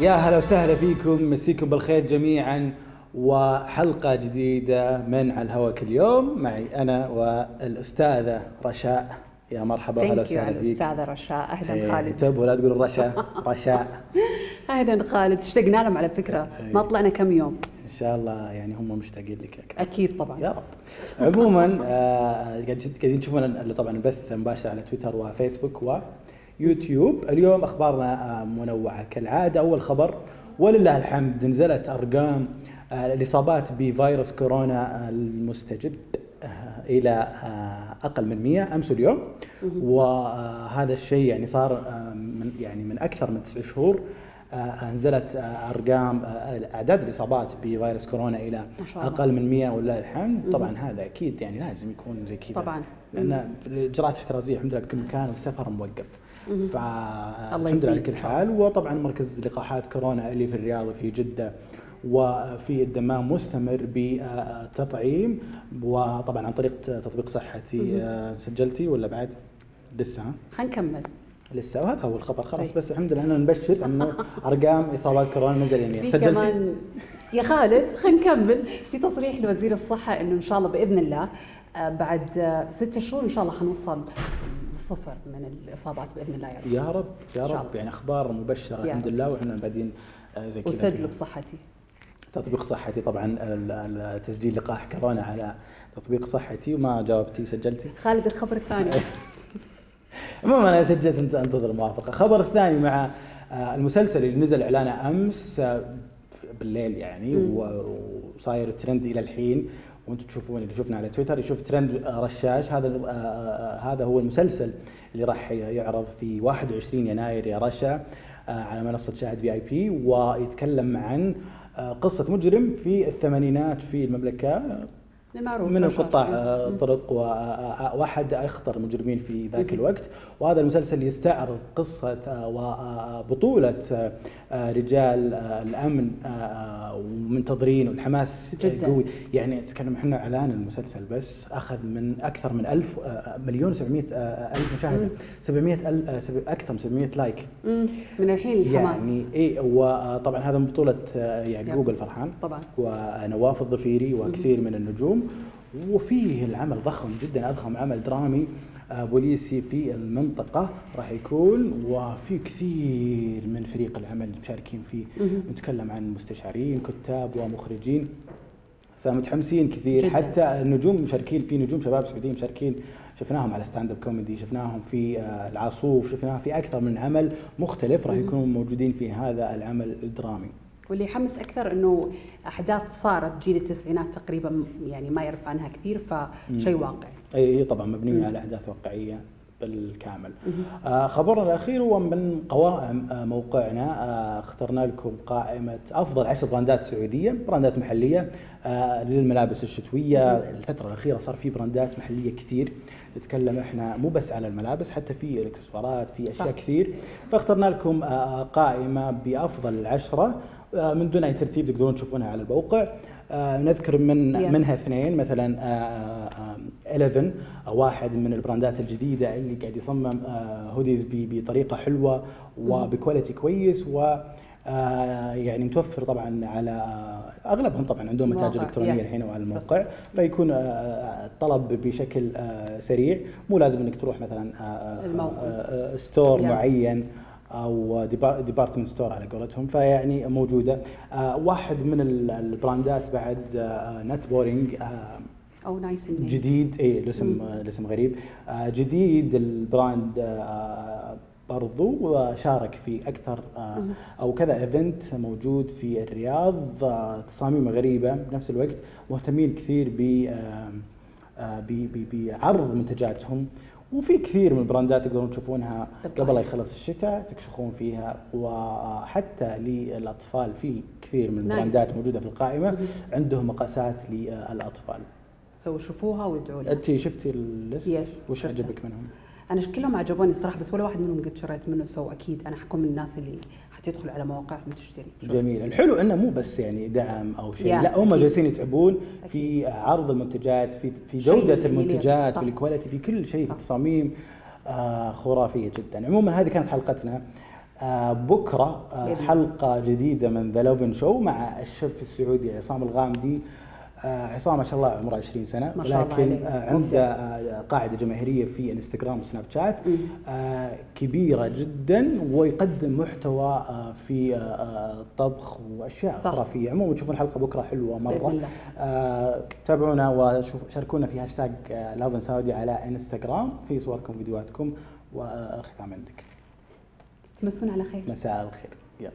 يا هلا وسهلا فيكم مسيكم بالخير جميعا وحلقة جديدة من على الهواء كل يوم. معي أنا والأستاذة رشاء. يا مرحبا هلا وسهلا فيك. الأستاذة رشاء. أهلا إيه، خالد. انتبهوا لا تقولوا رشا رشاء. أهلا خالد. اشتقنا لهم على فكرة. إيه. ما طلعنا كم يوم. إن شاء الله يعني هم مشتاقين لك. أكثر أكيد طبعا. يا رب. عموما آه، قاعد- قاعدين تشوفون طبعا البث مباشر على تويتر وفيسبوك ويوتيوب اليوم أخبارنا آه، منوعة. كالعادة أول خبر ولله الحمد نزلت أرقام آه، الإصابات بفيروس كورونا المستجد آه، إلى آه، أقل من 100 أمس اليوم. وهذا الشيء يعني صار من يعني من أكثر من تسع شهور نزلت أرقام أعداد الإصابات بفيروس كورونا إلى. أقل من 100 ولله الحمد. طبعا هذا أكيد يعني لازم يكون زي كذا. طبعاً. لأن الإجراءات الاحترازيه الحمد لله بكل مكان والسفر موقف. فالحمد لله على كل حال. وطبعا مركز لقاحات كورونا اللي في الرياض وفي جدة وفي الدمام مستمر بالتطعيم وطبعا عن طريق تطبيق صحتي. آه، سجلتي ولا بعد؟ لسه ها؟ خلينا نكمل. لسه. وهذا هو الخبر. خلاص طيب. بس الحمد لله نبشر إنه أرقام إصابات كورونا نزل يمين في سجلتي؟ كمان يا خالد خلينا نكمل. في تصريح لوزير الصحة إنه إن شاء الله بإذن الله آه، بعد آه، ستة شهور إن شاء الله حنوصل صفر من الإصابات بإذن الله يا رب. يا رب يا رب. يعني أخبار مبشرة الحمد. لله وإحنا بعدين آه، زي كذا وسجلوا. بصحتي تطبيق صحتي طبعا تسجيل لقاح كورونا على تطبيق صحتي وما جاوبتي سجلتي؟ خالد الخبر الثاني. عموما أنا سجلت أنت أنتظر الموافقه الخبر الثاني مع آه، المسلسل اللي نزل اعلانه أمس آه، بالليل يعني وصاير ترند إلى الحين وأنتم تشوفون اللي شفنا على تويتر يشوف ترند آه، رشاش. هذا آه، آه، هذا هو المسلسل اللي راح يعرض في 21 يناير يا رشا على منصة شاهد في آي بي ويتكلم عن قصة مجرم في الثمانينات في المملكة. المعروف من. القطاع آه، طرق واحد أخطر المجرمين في ذاك الوقت. وهذا المسلسل يستعرض قصة آه، وبطوله آه، آه، رجال آه، الأمن آه، آه، ومنتظرين والحماس جداً. قوي. يعني اتكلم إحنا إعلان المسلسل بس أخذ من أكثر من ألف آه، مليون و700 ألف مشاهدة. 700 ال- آه، سب- أكثر من 700 like. مم. من الحين الحماس. يعني اي وطبعا هذا من بطولة آه، يعقوب يعقوب. الفرحان طبعا. ونواف الظفيري وكثير من النجوم. وفيه العمل ضخم جدا أضخم عمل درامي آه، بوليسي في المنطقة راح يكون وفي كثير من فريق العمل مشاركين فيه. نتكلم عن مستشارين كتاب ومخرجين فمتحمسين كثير. جداً. حتى النجوم مشاركين في نجوم شباب سعوديين مشاركين شفناهم على stand up comedy شفناهم في آه، العاصوف شفناهم في أكثر من عمل مختلف راح يكونوا موجودين في هذا العمل الدرامي. واللي يحمس أكثر إنه أحداث صارت جيل التسعينات تقريبا يعني ما يعرف عنها كثير فشيء واقعي أي طبعا مبنيه على أحداث واقعية بالكامل. آه خبرنا الأخير هو من قوائم آه موقعنا. آه اخترنا لكم قائمة أفضل عشر brand ات سعودية، brand ات محلية آه للملابس الشتوية، الفترة الأخيرة صار في brand ات محلية كثير، نتكلم إحنا مو بس على الملابس حتى في الاكسسوارات في أشياء صح. كثير، فاخترنا لكم آه قائمة بأفضل العشره من دون أي ترتيب تقدرون تشوفونها على الموقع. آه نذكر من Yeah. منها اثنين مثلا آه، آه، آه، 11 آه، واحد من ال brand ات الجديدة اللي قاعد يصمم آه، hoodies بطريقة حلوة وب quality كويس و آه، يعني متوفر طبعا على آه، أغلبهم طبعا عندهم متاجر إلكترونية yeah. الحين وعلى الموقع فيكون آه، آه، الطلب بشكل آه، سريع مو لازم إنك تروح مثلا آه، آه، الموقع. آه، آه، store Yeah. معين أو department store على قولتهم فيعني موجودة. آه، واحد من ال- ال brand ات بعد آه، not boring آه، أو nice جديد. اي الاسم الاسم غريب. جديد ال brand برضو وشارك في أكثر أو كذا event موجود في الرياض. تصاميم غريبة بنفس الوقت. مهتمين كثير ب- بعرض منتجاتهم. وفي كثير من ال brand ات تقدرون تشوفونها. قبل لا يخلص الشتاء تكشخون فيها وحتى للأطفال في كثير من. ال brand ات موجودة في القائمة عندهم مقاسات للأطفال so شوفوها وادعوا لي انت شفتي ال list وش. عجبك منهم؟ أنا كلهم عجبوني الصراحه بس ولا واحد منهم قد شريت منه so أكيد أنا حكون من الناس اللي حتدخل على مواقعهم وتشتري. جميل الحلو إنه مو بس يعني دعم أو شيء لا هم. جالسين يتعبون في عرض المنتجات في في جودة. المنتجات. في ال quality في كل شيء في. التصاميم آه خرافية جدا عموما هذه كانت حلقتنا آه بكرة آه. حلقة جديدة من the Lovin show مع الشيف السعودي عصام الغامدي عصام ما شاء الله عمره 20 سنة ما شاء الله لكن. آه عنده آه قاعدة جماهيرية في انستغرام وسناب شات. آه كبيرة جدا ويقدم محتوى آه في آه آه طبخ وأشياء. خرافية عموما تشوفون الحلقة بكرة حلوة مرة. آه تابعونا وشاركونا في هاشتاج آه Lovin Saudi على انستغرام في صوركم فيديوهاتكم والختام عندك تمسون على خير مساء الخير يلا